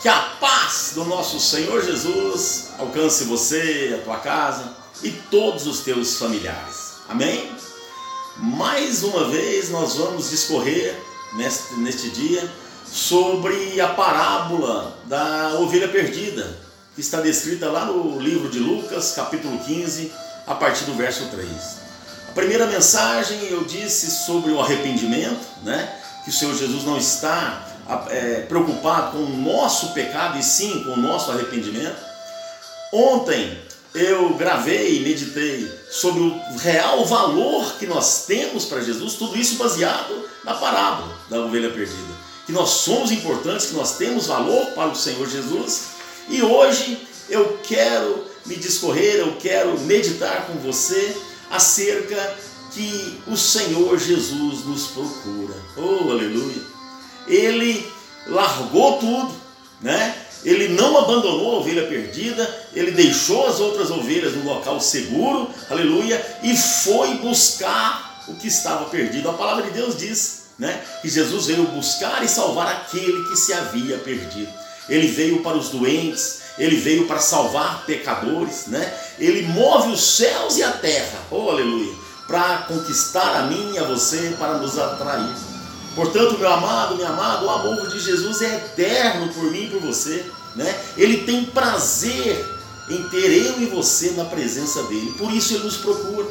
Que a paz do nosso Senhor Jesus alcance você, a tua casa e todos os teus familiares. Amém? Mais uma vez nós vamos discorrer neste, neste dia sobre a parábola da ovelha perdida, que está descrita lá no livro de Lucas, capítulo 15, a partir do verso 3. A primeira mensagem eu disse sobre o arrependimento, né? Que o Senhor Jesus não está é, preocupado com o nosso pecado e sim com o nosso arrependimento. Ontem eu gravei e meditei sobre o real valor que nós temos para Jesus, tudo isso baseado na parábola da ovelha perdida. Que nós somos importantes, que nós temos valor para o Senhor Jesus. E hoje eu quero me discorrer, eu quero meditar com você acerca que o Senhor Jesus nos procura. Oh, aleluia! Ele largou tudo, né? Ele não abandonou a ovelha perdida, ele deixou as outras ovelhas no local seguro, aleluia, e foi buscar o que estava perdido. A palavra de Deus diz, né, que Jesus veio buscar e salvar aquele que se havia perdido. Ele veio para os doentes, ele veio para salvar pecadores, né? Ele move os céus e a terra, oh aleluia, para conquistar a mim e a você, para nos atrair. Portanto, meu amado, minha amada, o amor de Jesus é eterno por mim e por você. Né? Ele tem prazer em ter eu e você na presença dele. Por isso ele nos procura.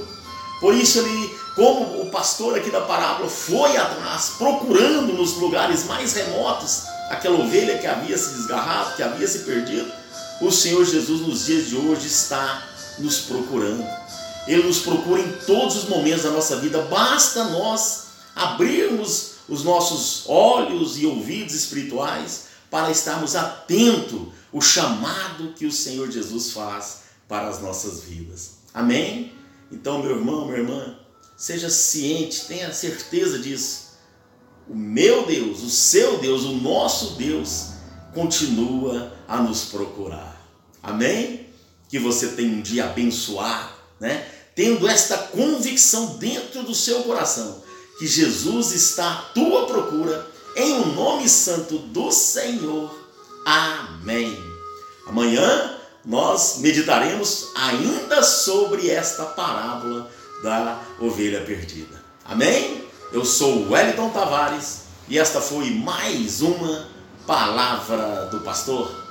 Por isso ele, como o pastor aqui da parábola, foi atrás, procurando nos lugares mais remotos aquela ovelha que havia se desgarrado, que havia se perdido. O Senhor Jesus nos dias de hoje está nos procurando. Ele nos procura em todos os momentos da nossa vida. Basta nós abrirmos os nossos olhos e ouvidos espirituais para estarmos atentos o chamado que o Senhor Jesus faz para as nossas vidas. Amém? Então, meu irmão, minha irmã, seja ciente, tenha certeza disso. O meu Deus, o seu Deus, o nosso Deus continua a nos procurar. Amém? Que você tenha um dia abençoado, né? Tendo esta convicção dentro do seu coração que Jesus está à tua procura, em o um nome santo do Senhor. Amém. Amanhã nós meditaremos ainda sobre esta parábola da ovelha perdida. Amém? Eu sou Wellington Tavares e esta foi mais uma palavra do pastor.